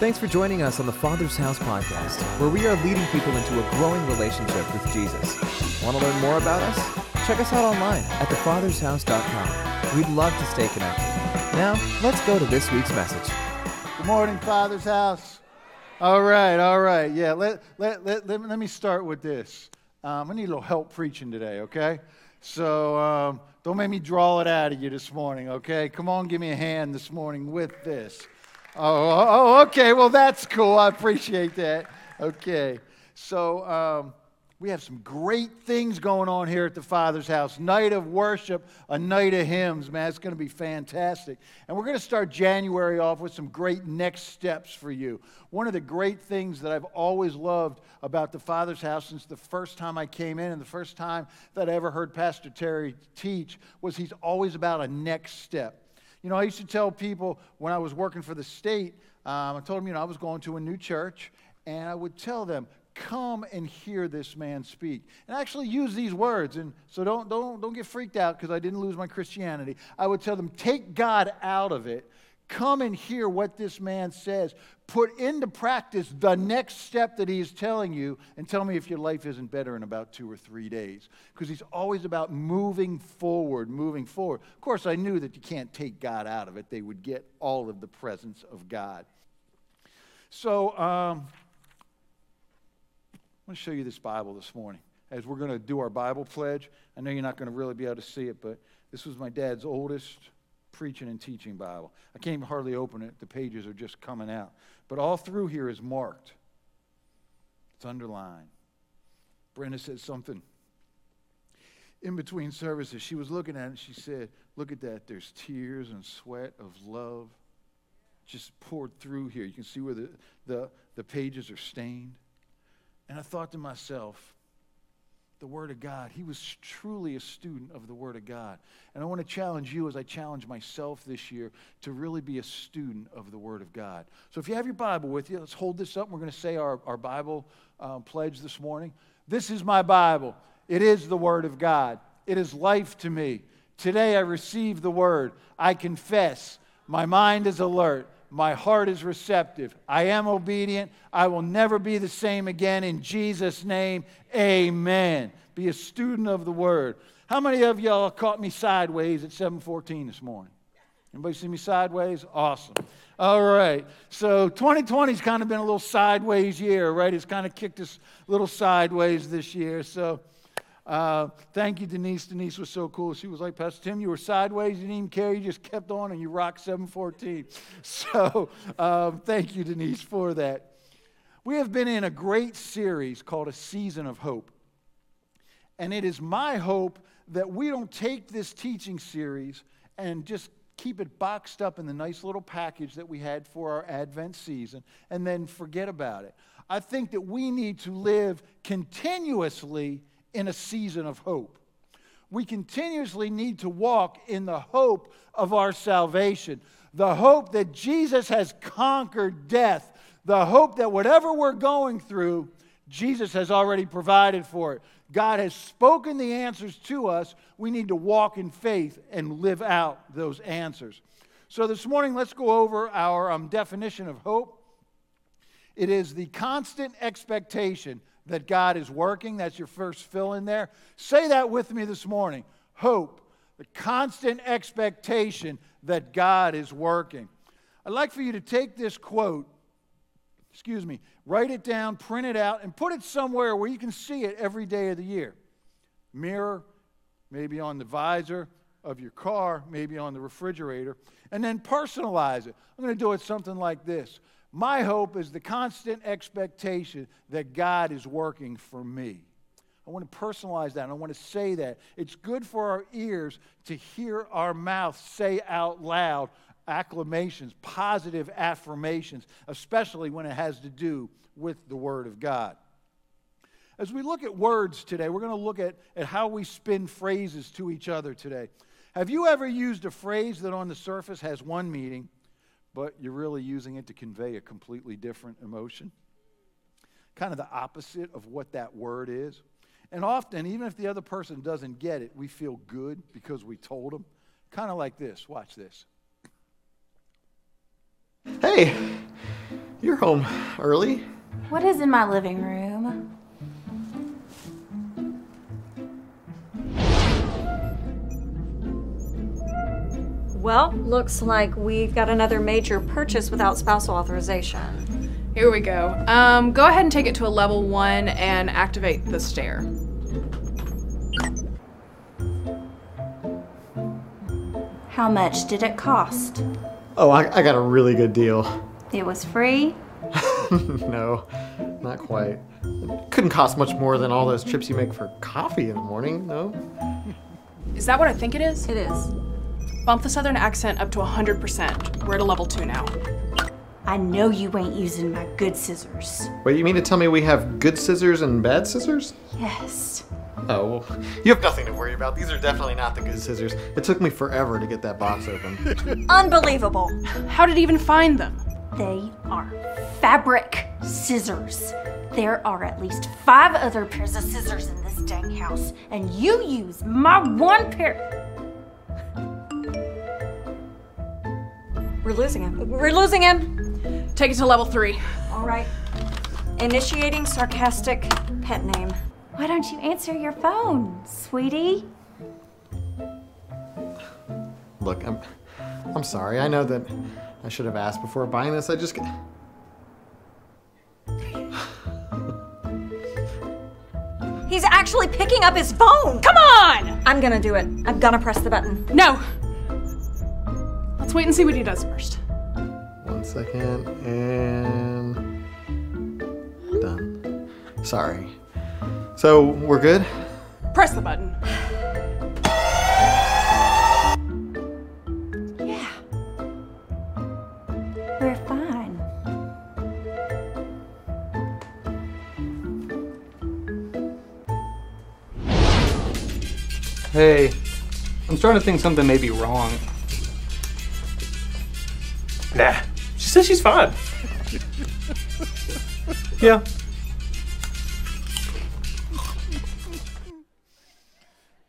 Thanks for joining us on the Father's House podcast, where we are leading people into a growing relationship with Jesus. Want to learn more about us? Check us out online at thefathershouse.com. We'd love to stay connected. Now, let's go to this week's message. Good morning, Father's House. All right, all right. Yeah, let, let, let, let, me, let me start with this. Um, I need a little help preaching today, okay? So um, don't make me draw it out of you this morning, okay? Come on, give me a hand this morning with this. Oh, oh, okay. Well, that's cool. I appreciate that. Okay. So, um, we have some great things going on here at the Father's house. Night of worship, a night of hymns, man. It's going to be fantastic. And we're going to start January off with some great next steps for you. One of the great things that I've always loved about the Father's house since the first time I came in and the first time that I ever heard Pastor Terry teach was he's always about a next step. You know, I used to tell people when I was working for the state, um, I told them, you know, I was going to a new church, and I would tell them, come and hear this man speak. And I actually use these words and so don't don't don't get freaked out because i didn't lose my christianity. I would tell them take god out of it come and hear what this man says. Put into practice the next step that he is telling you and tell me if your life isn't better in about two or three days. Because he's always about moving forward moving forward. Of course i knew that you can't take god out of it. They would get all of the presence of god. So um, I want to show you this Bible this morning. As we're going to do our Bible pledge. I know you're not going to really be able to see it, but this was my dad's oldest preaching and teaching Bible. I can't even hardly open it, the pages are just coming out. But all through here is marked, it's underlined. Brenda said something in between services. She was looking at it and she said, Look at that. There's tears and sweat of love just poured through here. You can see where the, the, the pages are stained. And I thought to myself, the Word of God, he was truly a student of the Word of God. And I want to challenge you as I challenge myself this year to really be a student of the Word of God. So if you have your Bible with you, let's hold this up. We're going to say our, our Bible um, pledge this morning. This is my Bible. It is the Word of God. It is life to me. Today I receive the Word. I confess. My mind is alert. My heart is receptive. I am obedient. I will never be the same again. In Jesus' name, amen. Be a student of the word. How many of y'all caught me sideways at 714 this morning? Anybody see me sideways? Awesome. All right. So 2020's kind of been a little sideways year, right? It's kind of kicked us a little sideways this year. So uh, thank you, Denise. Denise was so cool. She was like, Pastor Tim, you were sideways. You didn't even care. You just kept on and you rocked 714. So um, thank you, Denise, for that. We have been in a great series called A Season of Hope. And it is my hope that we don't take this teaching series and just keep it boxed up in the nice little package that we had for our Advent season and then forget about it. I think that we need to live continuously in a season of hope. We continuously need to walk in the hope of our salvation, the hope that Jesus has conquered death, the hope that whatever we're going through, Jesus has already provided for it. God has spoken the answers to us. We need to walk in faith and live out those answers. So, this morning, let's go over our um, definition of hope. It is the constant expectation that God is working. That's your first fill in there. Say that with me this morning. Hope, the constant expectation that God is working. I'd like for you to take this quote, excuse me, write it down, print it out, and put it somewhere where you can see it every day of the year. Mirror, maybe on the visor of your car, maybe on the refrigerator, and then personalize it. I'm going to do it something like this my hope is the constant expectation that God is working for me. I want to personalize that. I want to say that. It's good for our ears to hear our mouth say out loud acclamations, positive affirmations, especially when it has to do with the Word of God. As we look at words today, we're going to look at, at how we spin phrases to each other today. Have you ever used a phrase that on the surface has one meaning, but you're really using it to convey a completely different emotion. Kind of the opposite of what that word is. And often, even if the other person doesn't get it, we feel good because we told them. Kind of like this. Watch this. Hey, You're home early. What is in my living room? Well, looks like we've got another major purchase without spousal authorization. Here we go. Um, go ahead and take it to a level one and activate the stare. How much did it cost? Oh, I, I got a really good deal. It was free? no, not quite. It couldn't cost much more than all those trips you make for coffee in the morning, no? Is that what I think it is? It is. Bump the southern accent up to 100%. We're at a level two now. I know you ain't using my good scissors. Wait, you mean to tell me we have good scissors and bad scissors? Yes. Oh, well, you have nothing to worry about. These are definitely not the good scissors. It took me forever to get that box open. Unbelievable. How did he even find them? They are fabric scissors. There are at least five other pairs of scissors in this dang house, and you use my one pair. We're losing him. We're losing him. Take it to level three. All right. Initiating sarcastic pet name. Why don't you answer your phone, sweetie? Look, I'm, I'm sorry. I know that I should have asked before buying this. I just. He's actually picking up his phone. Come on! I'm gonna do it. I'm gonna press the button. No! Let's wait and see what he does first. One second, and. Done. Sorry. So, we're good? Press the button. Yeah. We're fine. Hey, I'm starting to think something may be wrong. Says she's fine. Yeah.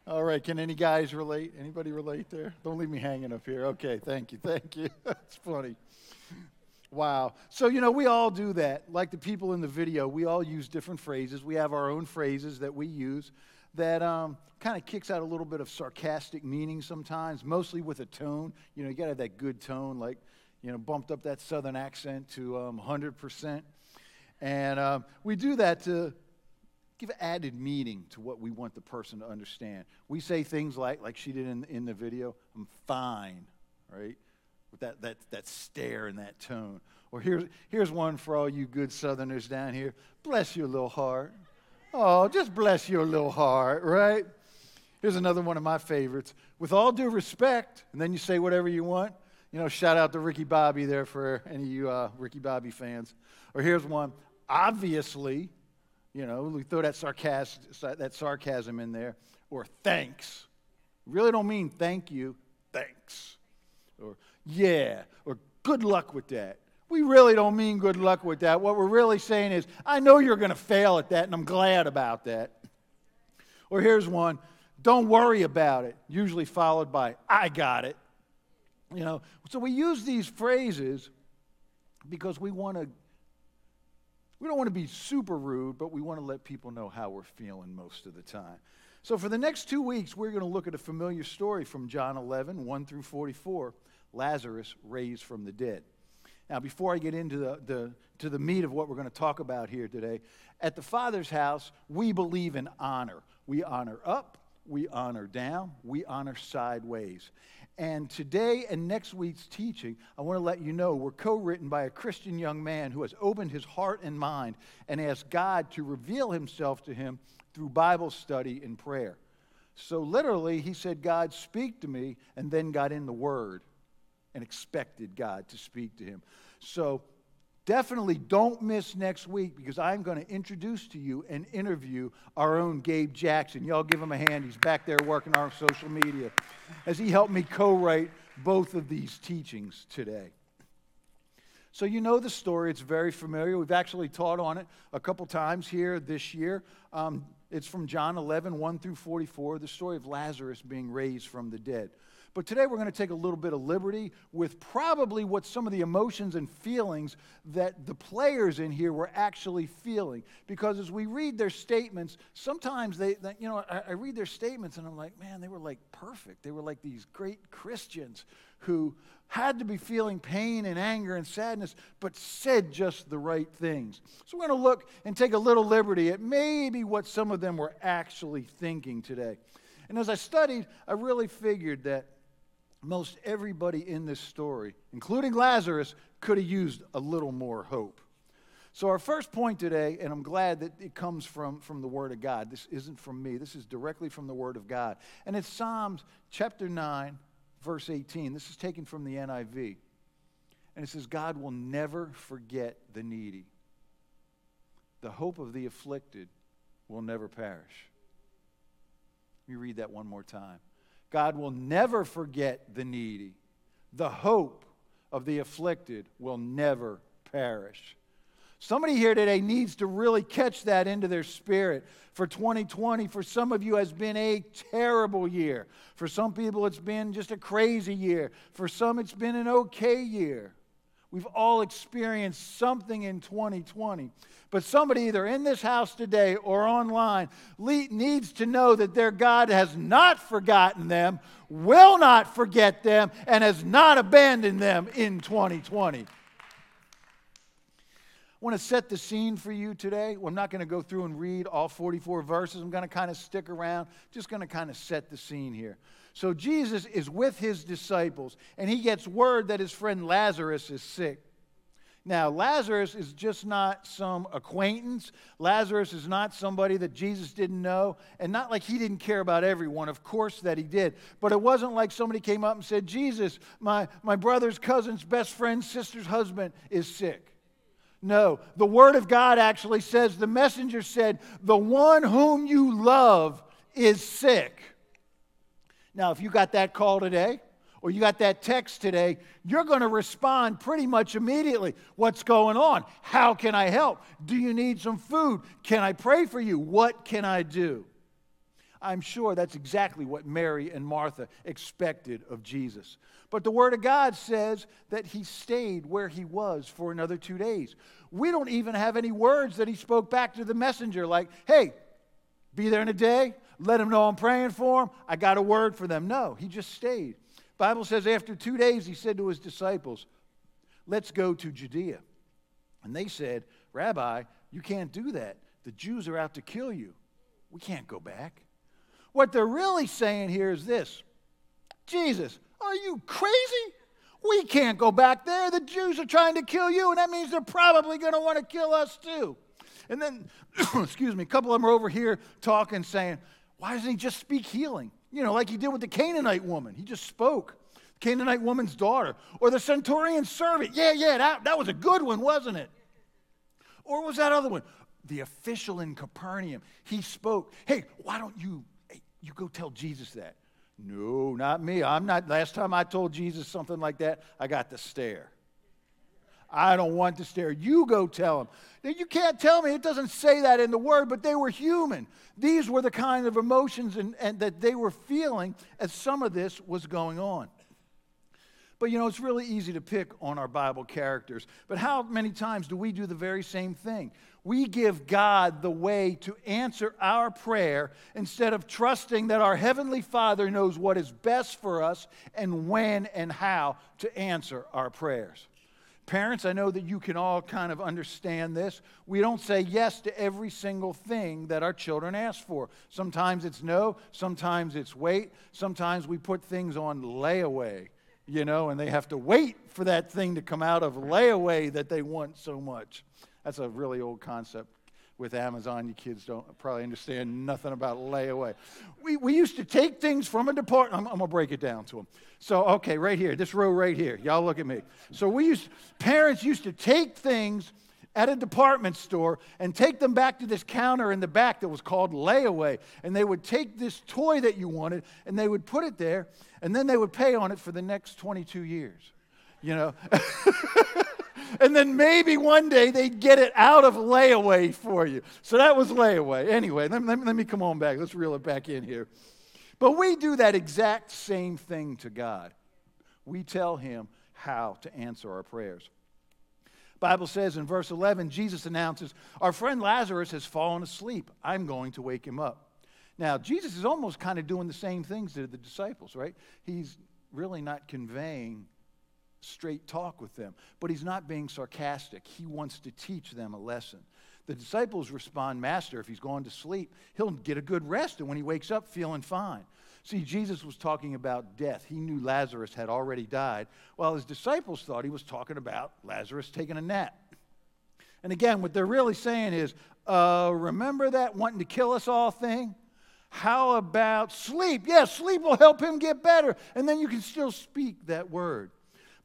All right, can any guys relate? Anybody relate there? Don't leave me hanging up here. Okay, thank you, thank you. That's funny. Wow. So, you know, we all do that. Like the people in the video, we all use different phrases. We have our own phrases that we use that um, kind of kicks out a little bit of sarcastic meaning sometimes, mostly with a tone. You know, you got to have that good tone, like, you know, bumped up that southern accent to um, 100%. And um, we do that to give added meaning to what we want the person to understand. We say things like, like she did in, in the video, I'm fine, right? With that, that, that stare and that tone. Or here's, here's one for all you good Southerners down here. Bless your little heart. Oh, just bless your little heart, right? Here's another one of my favorites. With all due respect, and then you say whatever you want. You know, shout out to Ricky Bobby there for any of you uh, Ricky Bobby fans. Or here's one. Obviously, you know, we throw that, sarcasm, that sarcasm in there. Or thanks. Really don't mean thank you, thanks. Or yeah, or good luck with that. We really don't mean good luck with that. What we're really saying is, I know you're going to fail at that, and I'm glad about that. Or here's one don't worry about it, usually followed by, I got it. You know, so we use these phrases because we want to we don't want to be super rude, but we want to let people know how we're feeling most of the time. So, for the next two weeks, we're going to look at a familiar story from John 11, 1 through 44 Lazarus raised from the dead. Now, before I get into the, the, to the meat of what we're going to talk about here today, at the Father's house, we believe in honor. We honor up, we honor down, we honor sideways. And today and next week's teaching, I want to let you know we're co written by a Christian young man who has opened his heart and mind and asked God to reveal himself to him through Bible study and prayer. So, literally, he said, God, speak to me, and then got in the Word and expected God to speak to him. So, definitely don't miss next week because I'm going to introduce to you and interview our own Gabe Jackson. Y'all give him a hand. He's back there working on social media as he helped me co write both of these teachings today. So, you know the story, it's very familiar. We've actually taught on it a couple times here this year. Um, it's from John 11, 1 through 44, the story of Lazarus being raised from the dead. But today we're going to take a little bit of liberty with probably what some of the emotions and feelings that the players in here were actually feeling. Because as we read their statements, sometimes they, they you know, I, I read their statements and I'm like, man, they were like perfect. They were like these great Christians who had to be feeling pain and anger and sadness, but said just the right things. So we're going to look and take a little liberty at maybe what some of them were actually thinking today. And as I studied, I really figured that most everybody in this story, including Lazarus, could have used a little more hope. So, our first point today, and I'm glad that it comes from, from the Word of God. This isn't from me, this is directly from the Word of God. And it's Psalms chapter 9, verse 18. This is taken from the NIV. And it says, God will never forget the needy, the hope of the afflicted will never perish. Let me read that one more time. God will never forget the needy. The hope of the afflicted will never perish. Somebody here today needs to really catch that into their spirit. For 2020, for some of you, has been a terrible year. For some people, it's been just a crazy year. For some, it's been an okay year. We've all experienced something in 2020. But somebody, either in this house today or online, needs to know that their God has not forgotten them, will not forget them, and has not abandoned them in 2020. I want to set the scene for you today. Well, I'm not going to go through and read all 44 verses. I'm going to kind of stick around, just going to kind of set the scene here. So Jesus is with his disciples, and he gets word that his friend Lazarus is sick. Now, Lazarus is just not some acquaintance. Lazarus is not somebody that Jesus didn't know, and not like he didn't care about everyone. Of course that he did. But it wasn't like somebody came up and said, Jesus, my, my brother's cousin's best friend's sister's husband is sick. No, the Word of God actually says, the messenger said, the one whom you love is sick. Now, if you got that call today, or you got that text today, you're going to respond pretty much immediately. What's going on? How can I help? Do you need some food? Can I pray for you? What can I do? I'm sure that's exactly what Mary and Martha expected of Jesus. But the Word of God says that he stayed where he was for another two days. We don't even have any words that he spoke back to the messenger, like, hey, be there in a day, let him know I'm praying for him. I got a word for them. No, he just stayed. Bible says after two days, he said to his disciples, Let's go to Judea. And they said, Rabbi, you can't do that. The Jews are out to kill you. We can't go back. What they're really saying here is this Jesus, are you crazy? We can't go back there. The Jews are trying to kill you, and that means they're probably going to want to kill us too. And then, excuse me, a couple of them are over here talking, saying, why doesn't he just speak healing? You know, like he did with the Canaanite woman. He just spoke. Canaanite woman's daughter. Or the centurion's servant. Yeah, yeah, that, that was a good one, wasn't it? Or was that other one? The official in Capernaum. He spoke. Hey, why don't you, hey, you go tell Jesus that? No, not me. I'm not. Last time I told Jesus something like that, I got the stare. I don't want to stare. You go tell them. Now, you can't tell me, it doesn't say that in the word, but they were human. These were the kind of emotions and, and that they were feeling as some of this was going on. But you know, it's really easy to pick on our Bible characters. But how many times do we do the very same thing? We give God the way to answer our prayer instead of trusting that our Heavenly Father knows what is best for us and when and how to answer our prayers. Parents, I know that you can all kind of understand this. We don't say yes to every single thing that our children ask for. Sometimes it's no, sometimes it's wait, sometimes we put things on layaway, you know, and they have to wait for that thing to come out of layaway that they want so much. That's a really old concept with Amazon. You kids don't probably understand nothing about layaway. We, we used to take things from a department. I'm, I'm going to break it down to them. So, okay, right here, this row right here. Y'all look at me. So, we used, parents used to take things at a department store and take them back to this counter in the back that was called layaway. And they would take this toy that you wanted and they would put it there and then they would pay on it for the next 22 years. You know? and then maybe one day they'd get it out of layaway for you. So that was layaway. Anyway, let, let, let me come on back. Let's reel it back in here. But we do that exact same thing to God. We tell him how to answer our prayers. Bible says in verse 11, Jesus announces, Our friend Lazarus has fallen asleep. I'm going to wake him up. Now, Jesus is almost kind of doing the same things to the disciples, right? He's really not conveying straight talk with them, but he's not being sarcastic. He wants to teach them a lesson. The disciples respond, Master, if he's gone to sleep, he'll get a good rest, and when he wakes up, feeling fine. See, Jesus was talking about death. He knew Lazarus had already died, while his disciples thought he was talking about Lazarus taking a nap. And again, what they're really saying is, uh, remember that wanting to kill us all thing? How about sleep? Yes, sleep will help him get better. And then you can still speak that word.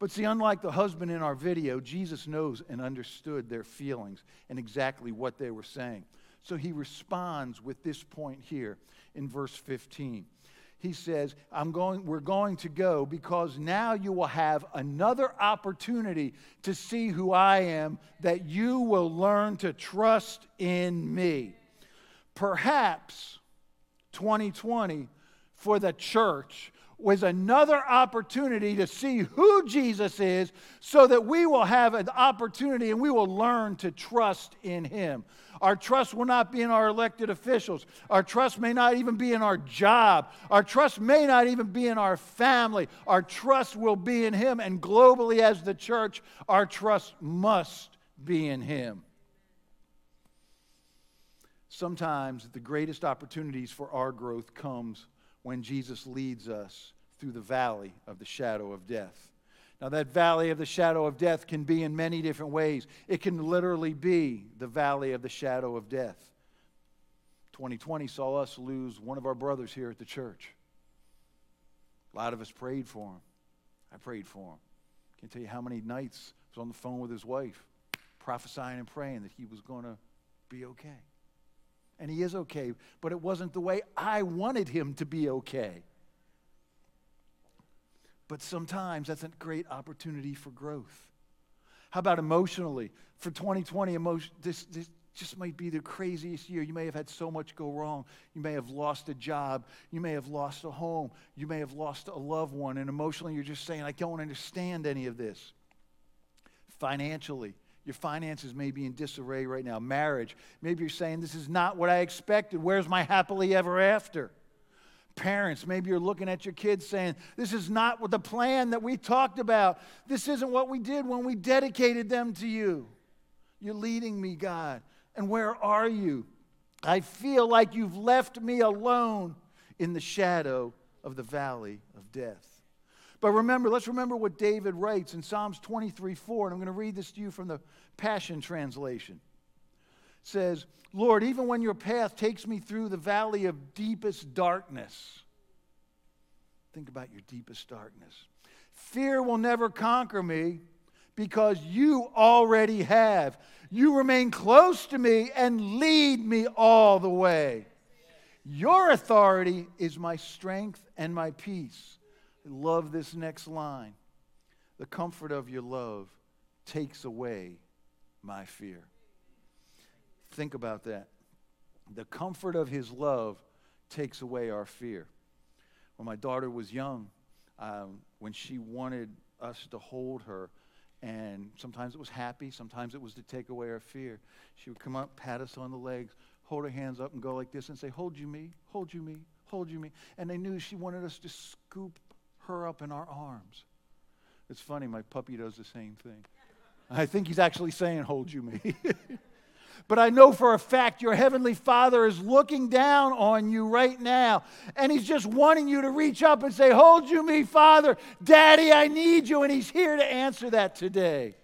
But see, unlike the husband in our video, Jesus knows and understood their feelings and exactly what they were saying. So he responds with this point here in verse 15. He says, I'm going, We're going to go because now you will have another opportunity to see who I am, that you will learn to trust in me. Perhaps 2020 for the church was another opportunity to see who Jesus is so that we will have an opportunity and we will learn to trust in him. Our trust will not be in our elected officials. Our trust may not even be in our job. Our trust may not even be in our family. Our trust will be in him. And globally, as the church, our trust must be in him. Sometimes the greatest opportunities for our growth comes when Jesus leads us through the valley of the shadow of death. Now, that valley of the shadow of death can be in many different ways. It can literally be the valley of the shadow of death. 2020 saw us lose one of our brothers here at the church. A lot of us prayed for him. I prayed for him. I can't tell you how many nights I was on the phone with his wife, prophesying and praying that he was going to be okay and he is okay, but it wasn't the way I wanted him to be okay. But sometimes that's a great opportunity for growth. How about emotionally? For 2020, emotion, this, this just might be the craziest year. You may have had so much go wrong. You may have lost a job. You may have lost a home. You may have lost a loved one. And emotionally, you're just saying, I don't understand any of this. Financially, your finances may be in disarray right now. Marriage, maybe you're saying, This is not what I expected. Where's my happily ever after? Parents, maybe you're looking at your kids saying, This is not what the plan that we talked about. This isn't what we did when we dedicated them to you. You're leading me, God. And where are you? I feel like you've left me alone in the shadow of the valley of death. But remember, let's remember what David writes in Psalms 23 4, and I'm going to read this to you from the Passion Translation. It says, Lord, even when your path takes me through the valley of deepest darkness, think about your deepest darkness. Fear will never conquer me because you already have. You remain close to me and lead me all the way. Your authority is my strength and my peace. Love this next line. The comfort of your love takes away my fear. Think about that. The comfort of his love takes away our fear. When my daughter was young, um, when she wanted us to hold her, and sometimes it was happy, sometimes it was to take away our fear, she would come up, pat us on the legs, hold her hands up, and go like this and say, Hold you me, hold you me, hold you me. And they knew she wanted us to scoop her up in our arms. It's funny, my puppy does the same thing. I think he's actually saying, Hold you, me. but I know for a fact your heavenly Father is looking down on you right now. And he's just wanting you to reach up and say, Hold you, me, Father. Daddy, I need you. And he's here to answer that today.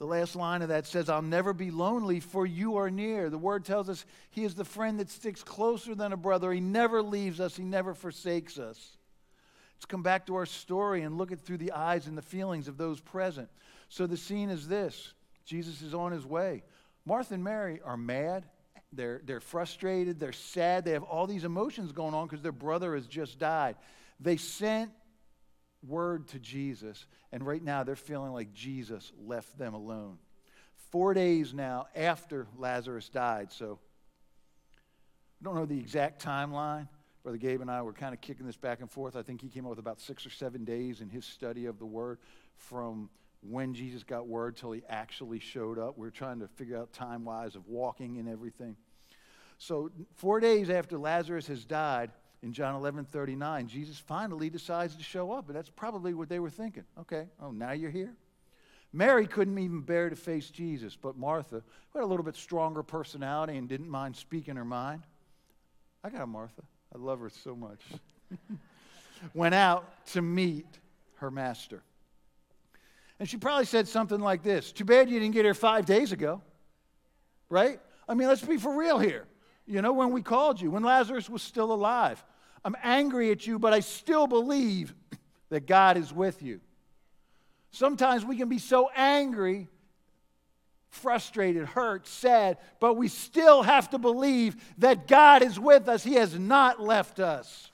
The last line of that says, I'll never be lonely, for you are near. The word tells us he is the friend that sticks closer than a brother. He never leaves us, he never forsakes us. Let's come back to our story and look at through the eyes and the feelings of those present. So the scene is this Jesus is on his way. Martha and Mary are mad. They're, they're frustrated. They're sad. They have all these emotions going on because their brother has just died. They sent word to Jesus, and right now they're feeling like Jesus left them alone. Four days now after Lazarus died, so I don't know the exact timeline. Brother Gabe and I were kind of kicking this back and forth. I think he came up with about six or seven days in his study of the Word from when Jesus got word till he actually showed up. We are trying to figure out time wise of walking and everything. So, four days after Lazarus has died, in John 11 39, Jesus finally decides to show up. And that's probably what they were thinking. Okay, oh, now you're here? Mary couldn't even bear to face Jesus, but Martha, who had a little bit stronger personality and didn't mind speaking her mind, I got Martha. I love her so much. Went out to meet her master. And she probably said something like this Too bad you didn't get here five days ago. Right? I mean, let's be for real here. You know, when we called you, when Lazarus was still alive. I'm angry at you, but I still believe that God is with you. Sometimes we can be so angry, frustrated, hurt, sad, but we still have to believe that God is with us. He has not left us.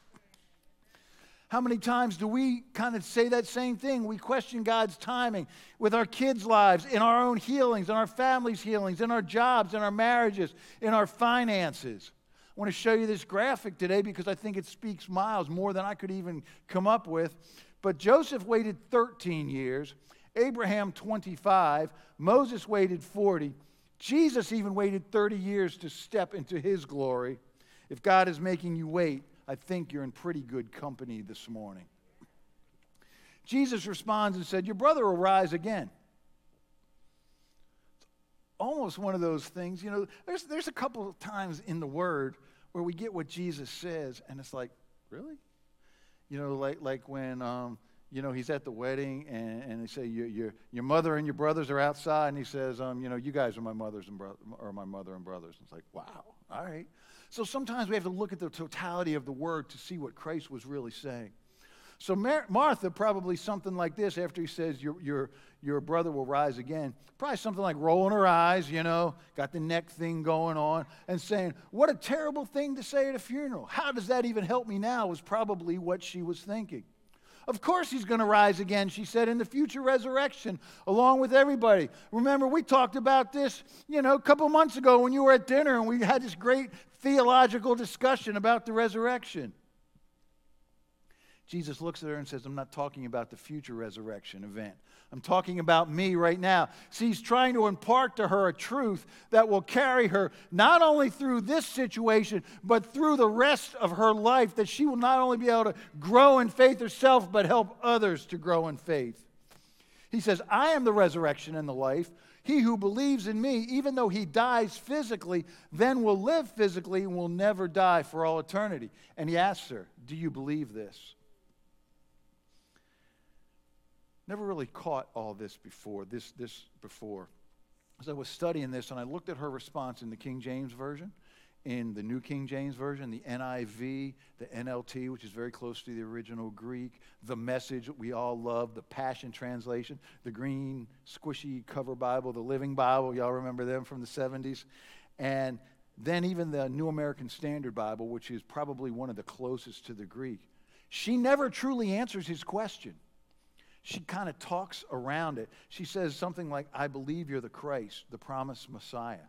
How many times do we kind of say that same thing? We question God's timing with our kids' lives, in our own healings, in our families' healings, in our jobs, in our marriages, in our finances. I want to show you this graphic today because I think it speaks miles more than I could even come up with. But Joseph waited 13 years, Abraham 25, Moses waited 40, Jesus even waited 30 years to step into his glory. If God is making you wait, I think you're in pretty good company this morning. Jesus responds and said, Your brother will rise again. It's almost one of those things, you know, there's, there's a couple of times in the Word where we get what Jesus says, and it's like, really? You know, like, like when, um, you know, he's at the wedding and, and they say, your, your, your mother and your brothers are outside, and he says, um, you know, you guys are my mothers and bro- or my mother and brothers. And it's like, wow, all right. So sometimes we have to look at the totality of the word to see what Christ was really saying. So Mar- Martha, probably something like this after he says, your, your, your brother will rise again. Probably something like rolling her eyes, you know, got the neck thing going on, and saying, What a terrible thing to say at a funeral. How does that even help me now? was probably what she was thinking. Of course, he's going to rise again, she said, in the future resurrection, along with everybody. Remember, we talked about this, you know, a couple months ago when you were at dinner and we had this great theological discussion about the resurrection. Jesus looks at her and says, I'm not talking about the future resurrection event. I'm talking about me right now. See, he's trying to impart to her a truth that will carry her not only through this situation, but through the rest of her life, that she will not only be able to grow in faith herself, but help others to grow in faith. He says, I am the resurrection and the life. He who believes in me, even though he dies physically, then will live physically and will never die for all eternity. And he asks her, Do you believe this? Never really caught all this before, this, this before. As I was studying this and I looked at her response in the King James Version, in the New King James Version, the NIV, the NLT, which is very close to the original Greek, the message that we all love, the Passion Translation, the green, squishy cover Bible, the Living Bible, y'all remember them from the 70s, and then even the New American Standard Bible, which is probably one of the closest to the Greek. She never truly answers his question she kind of talks around it. She says something like, I believe you're the Christ, the promised Messiah.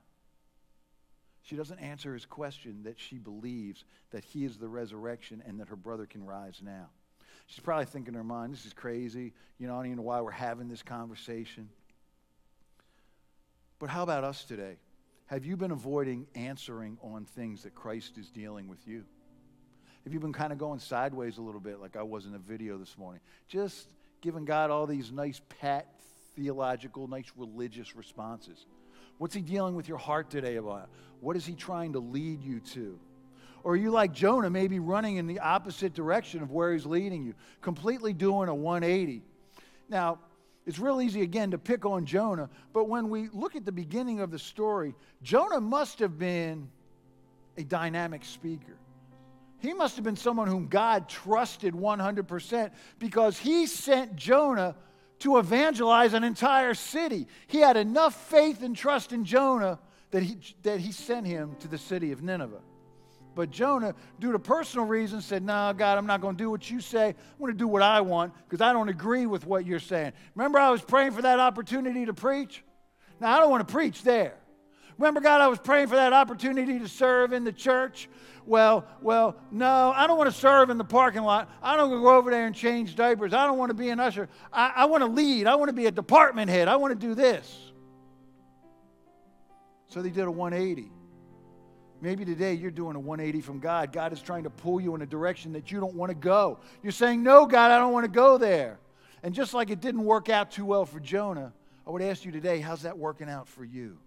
She doesn't answer his question that she believes that he is the resurrection and that her brother can rise now. She's probably thinking in her mind, this is crazy. You know, I don't even know why we're having this conversation. But how about us today? Have you been avoiding answering on things that Christ is dealing with you? Have you been kind of going sideways a little bit, like I was in the video this morning? Just giving God all these nice, pat, theological, nice religious responses? What's He dealing with your heart today about? What is He trying to lead you to? Or are you like Jonah, maybe running in the opposite direction of where He's leading you, completely doing a 180? Now, it's real easy again to pick on Jonah, but when we look at the beginning of the story, Jonah must have been a dynamic speaker. He must have been someone whom God trusted 100% because he sent Jonah to evangelize an entire city. He had enough faith and trust in Jonah that he, that he sent him to the city of Nineveh. But Jonah, due to personal reasons, said, No, God, I'm not going to do what you say. I'm going to do what I want because I don't agree with what you're saying. Remember, I was praying for that opportunity to preach? Now, I don't want to preach there. Remember, God, I was praying for that opportunity to serve in the church. Well, well, no, I don't want to serve in the parking lot. I don't want to go over there and change diapers. I don't want to be an usher. I, I want to lead. I want to be a department head. I want to do this. So they did a 180. Maybe today you're doing a 180 from God. God is trying to pull you in a direction that you don't want to go. You're saying, No, God, I don't want to go there. And just like it didn't work out too well for Jonah, I would ask you today, how's that working out for you?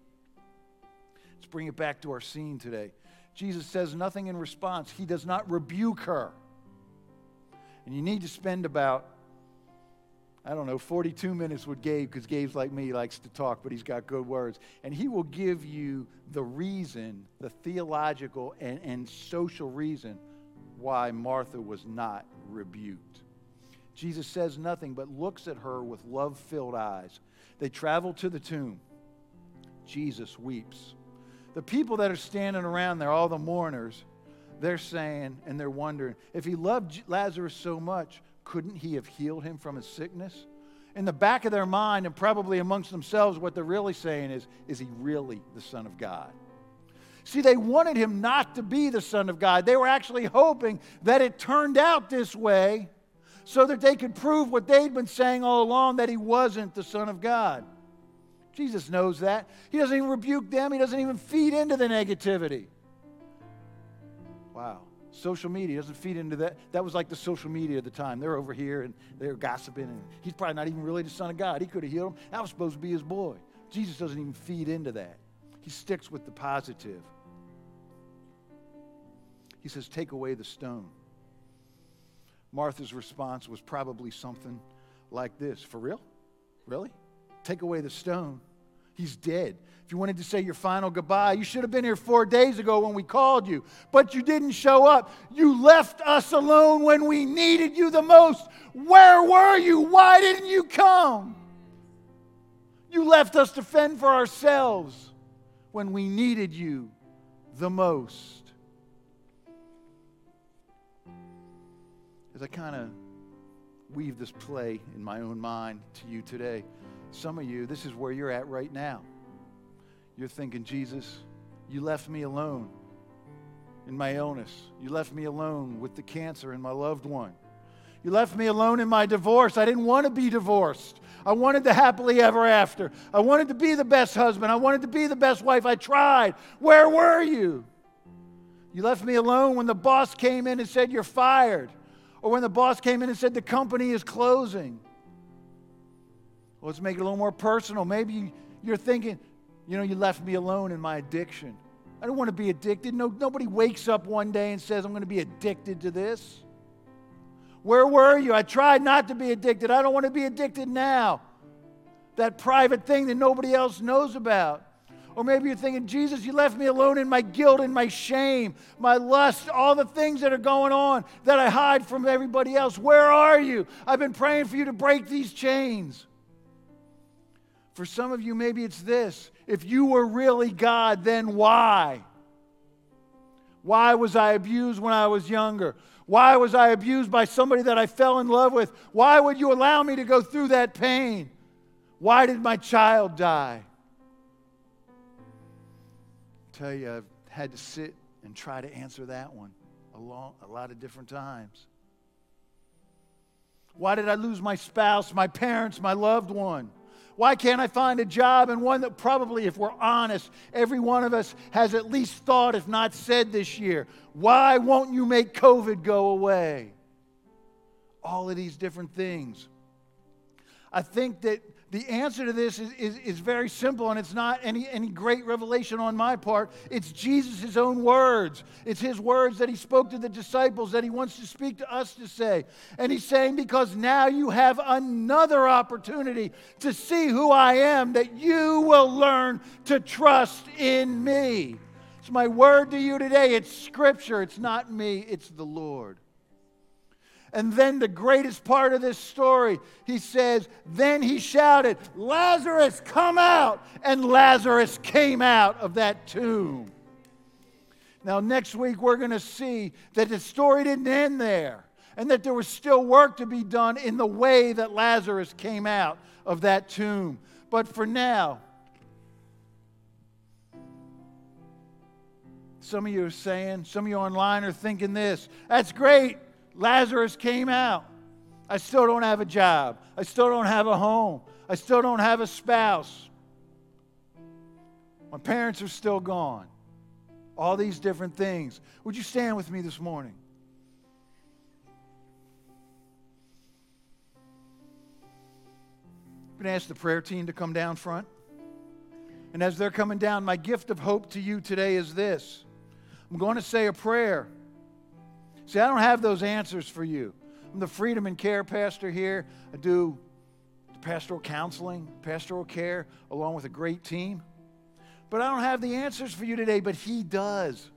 Let's bring it back to our scene today. Jesus says nothing in response, he does not rebuke her. And you need to spend about, I don't know, 42 minutes with Gabe, because Gabe's like me, likes to talk, but he's got good words. And he will give you the reason, the theological and, and social reason why Martha was not rebuked. Jesus says nothing but looks at her with love filled eyes. They travel to the tomb. Jesus weeps. The people that are standing around there, all the mourners, they're saying and they're wondering if he loved Lazarus so much, couldn't he have healed him from his sickness? In the back of their mind, and probably amongst themselves, what they're really saying is, is he really the Son of God? See, they wanted him not to be the Son of God. They were actually hoping that it turned out this way so that they could prove what they'd been saying all along that he wasn't the Son of God. Jesus knows that. He doesn't even rebuke them, he doesn't even feed into the negativity. Wow. Social media doesn't feed into that. That was like the social media at the time. They're over here and they're gossiping, and he's probably not even really the Son of God. He could have healed him. That was supposed to be his boy. Jesus doesn't even feed into that, he sticks with the positive. He says, Take away the stone. Martha's response was probably something like this For real? Really? Take away the stone. He's dead. If you wanted to say your final goodbye, you should have been here four days ago when we called you, but you didn't show up. You left us alone when we needed you the most. Where were you? Why didn't you come? You left us to fend for ourselves when we needed you the most. As I kind of weave this play in my own mind to you today, some of you, this is where you're at right now. You're thinking, Jesus, you left me alone in my illness. You left me alone with the cancer in my loved one. You left me alone in my divorce. I didn't want to be divorced. I wanted the happily ever after. I wanted to be the best husband. I wanted to be the best wife. I tried. Where were you? You left me alone when the boss came in and said, You're fired. Or when the boss came in and said, The company is closing. Let's make it a little more personal. Maybe you're thinking, you know, you left me alone in my addiction. I don't want to be addicted. No, nobody wakes up one day and says, I'm going to be addicted to this. Where were you? I tried not to be addicted. I don't want to be addicted now. That private thing that nobody else knows about. Or maybe you're thinking, Jesus, you left me alone in my guilt and my shame, my lust, all the things that are going on that I hide from everybody else. Where are you? I've been praying for you to break these chains. For some of you, maybe it's this if you were really God, then why? Why was I abused when I was younger? Why was I abused by somebody that I fell in love with? Why would you allow me to go through that pain? Why did my child die? I tell you, I've had to sit and try to answer that one a, long, a lot of different times. Why did I lose my spouse, my parents, my loved one? Why can't I find a job? And one that probably, if we're honest, every one of us has at least thought, if not said this year. Why won't you make COVID go away? All of these different things. I think that the answer to this is, is, is, very simple, and it's not any, any great revelation on my part. It's Jesus' own words. It's his words that he spoke to the disciples that he wants to speak to us to say. And he's saying, Because now you have another opportunity to see who I am, that you will learn to trust in me. It's my word to you today. It's scripture. It's not me, it's the Lord. And then the greatest part of this story, he says, Then he shouted, Lazarus, come out! And Lazarus came out of that tomb. Now, next week, we're going to see that the story didn't end there and that there was still work to be done in the way that Lazarus came out of that tomb. But for now, Some of you are saying, some of you online are thinking this that's great. Lazarus came out. I still don't have a job. I still don't have a home. I still don't have a spouse. My parents are still gone. All these different things. Would you stand with me this morning? I'm going to ask the prayer team to come down front. And as they're coming down, my gift of hope to you today is this I'm going to say a prayer. See, I don't have those answers for you. I'm the freedom and care pastor here. I do pastoral counseling, pastoral care, along with a great team. But I don't have the answers for you today, but He does.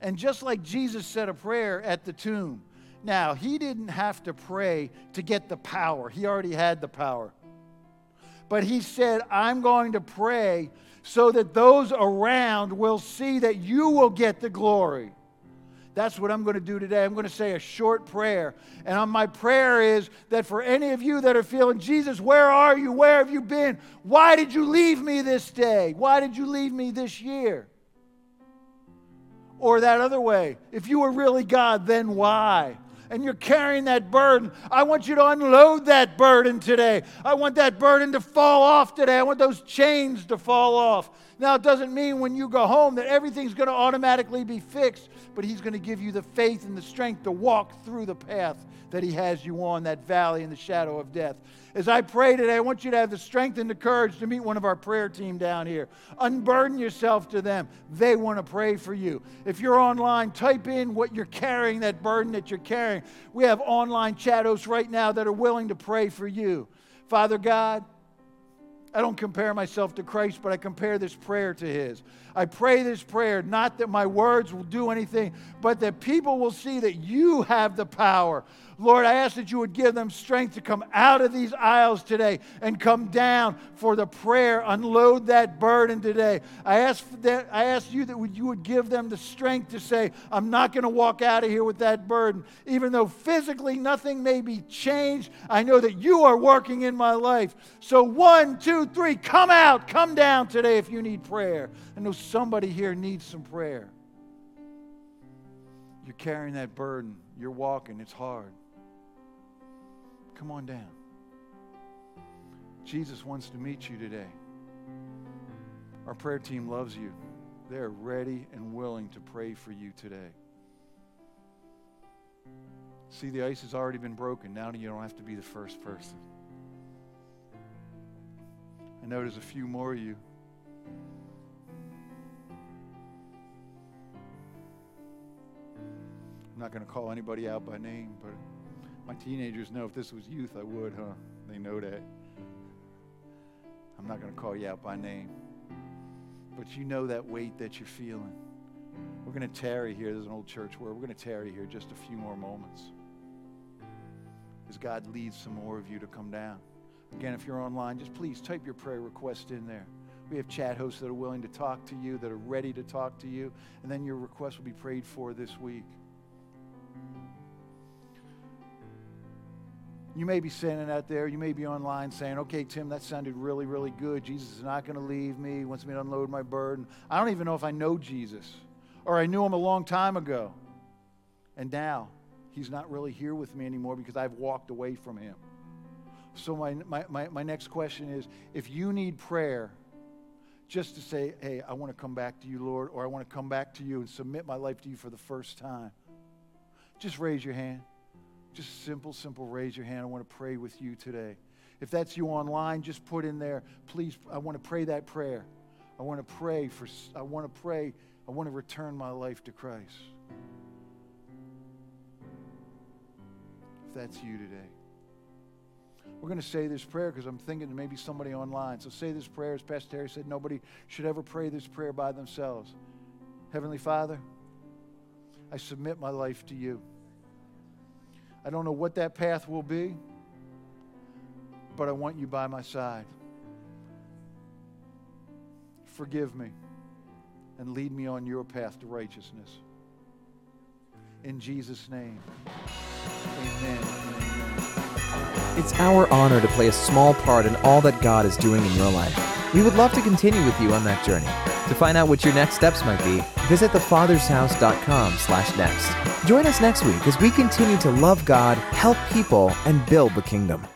And just like Jesus said a prayer at the tomb, now, He didn't have to pray to get the power, He already had the power. But He said, I'm going to pray so that those around will see that you will get the glory. That's what I'm going to do today. I'm going to say a short prayer. And my prayer is that for any of you that are feeling, Jesus, where are you? Where have you been? Why did you leave me this day? Why did you leave me this year? Or that other way, if you were really God, then why? And you're carrying that burden, I want you to unload that burden today. I want that burden to fall off today. I want those chains to fall off. Now, it doesn't mean when you go home that everything's going to automatically be fixed, but He's going to give you the faith and the strength to walk through the path that He has you on, that valley in the shadow of death. As I pray today, I want you to have the strength and the courage to meet one of our prayer team down here. Unburden yourself to them. They want to pray for you. If you're online, type in what you're carrying, that burden that you're carrying. We have online chat hosts right now that are willing to pray for you. Father God, I don't compare myself to Christ, but I compare this prayer to His. I pray this prayer, not that my words will do anything, but that people will see that you have the power. Lord, I ask that you would give them strength to come out of these aisles today and come down for the prayer. Unload that burden today. I ask that I ask you that you would give them the strength to say, I'm not going to walk out of here with that burden. Even though physically nothing may be changed, I know that you are working in my life. So one, two, three, come out, come down today if you need prayer. I know somebody here needs some prayer. You're carrying that burden. You're walking. It's hard. Come on down. Jesus wants to meet you today. Our prayer team loves you. They're ready and willing to pray for you today. See, the ice has already been broken. Now you don't have to be the first person. I know there's a few more of you. I'm not going to call anybody out by name, but my teenagers know if this was youth, I would, huh? They know that. I'm not going to call you out by name. But you know that weight that you're feeling. We're going to tarry here. There's an old church where we're going to tarry here just a few more moments. As God leads some more of you to come down. Again, if you're online, just please type your prayer request in there. We have chat hosts that are willing to talk to you, that are ready to talk to you, and then your request will be prayed for this week. You may be standing out there, you may be online saying, okay, Tim, that sounded really, really good. Jesus is not going to leave me, he wants me to unload my burden. I don't even know if I know Jesus, or I knew him a long time ago. And now he's not really here with me anymore because I've walked away from him. So, my, my, my, my next question is if you need prayer, just to say, hey, I want to come back to you, Lord, or I want to come back to you and submit my life to you for the first time, just raise your hand. Just simple, simple, raise your hand. I want to pray with you today. If that's you online, just put in there, please, I want to pray that prayer. I want to pray for, I want to pray, I want to return my life to Christ. If that's you today. We're going to say this prayer because I'm thinking maybe somebody online. So say this prayer, as Pastor Terry said, nobody should ever pray this prayer by themselves. Heavenly Father, I submit my life to you. I don't know what that path will be, but I want you by my side. Forgive me and lead me on your path to righteousness. In Jesus' name, amen. It's our honor to play a small part in all that God is doing in your life. We would love to continue with you on that journey. To find out what your next steps might be, visit thefathershouse.com slash next. Join us next week as we continue to love God, help people, and build the kingdom.